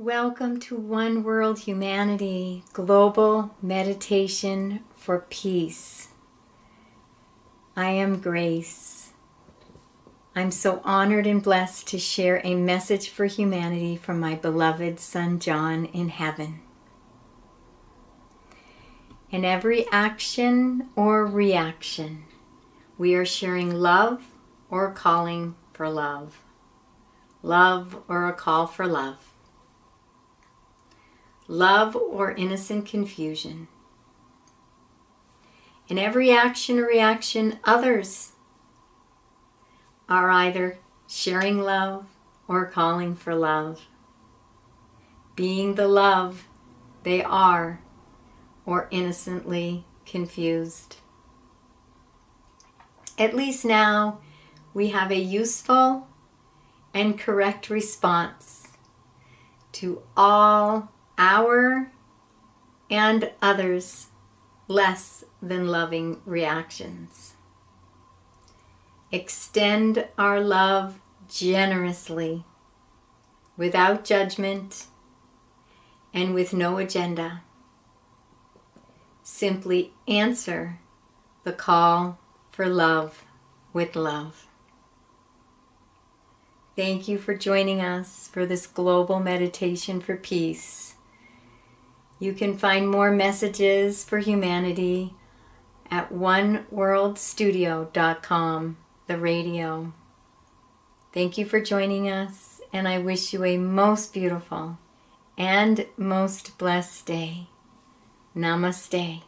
Welcome to One World Humanity Global Meditation for Peace. I am Grace. I'm so honored and blessed to share a message for humanity from my beloved son John in heaven. In every action or reaction, we are sharing love or calling for love. Love or a call for love love, or innocent confusion. In every action or reaction, others are either sharing love or calling for love. Being the love they are or innocently confused. At least now we have a useful and correct response to all our and others less than loving reactions. Extend our love generously, without judgment and with no agenda. Simply answer the call for love with love. Thank you for joining us for this global meditation for peace. You can find more messages for humanity at oneworldstudio.com, the radio. Thank you for joining us, and I wish you a most beautiful and most blessed day. Namaste.